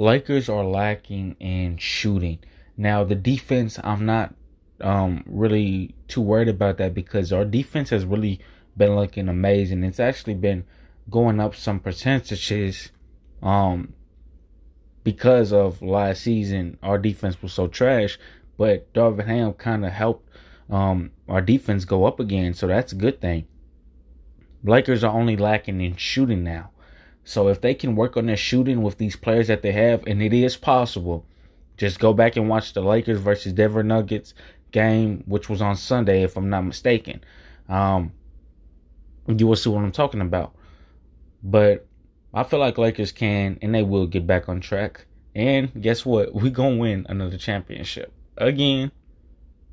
Lakers are lacking in shooting. Now the defense, I'm not um, really too worried about that because our defense has really been looking amazing. It's actually been going up some percentages um, because of last season. Our defense was so trash, but Darvin Ham kind of helped um, our defense go up again, so that's a good thing. Lakers are only lacking in shooting now. So if they can work on their shooting with these players that they have, and it is possible, just go back and watch the Lakers versus Denver Nuggets game, which was on Sunday, if I'm not mistaken. Um, you will see what I'm talking about. But I feel like Lakers can and they will get back on track. And guess what? We gonna win another championship again.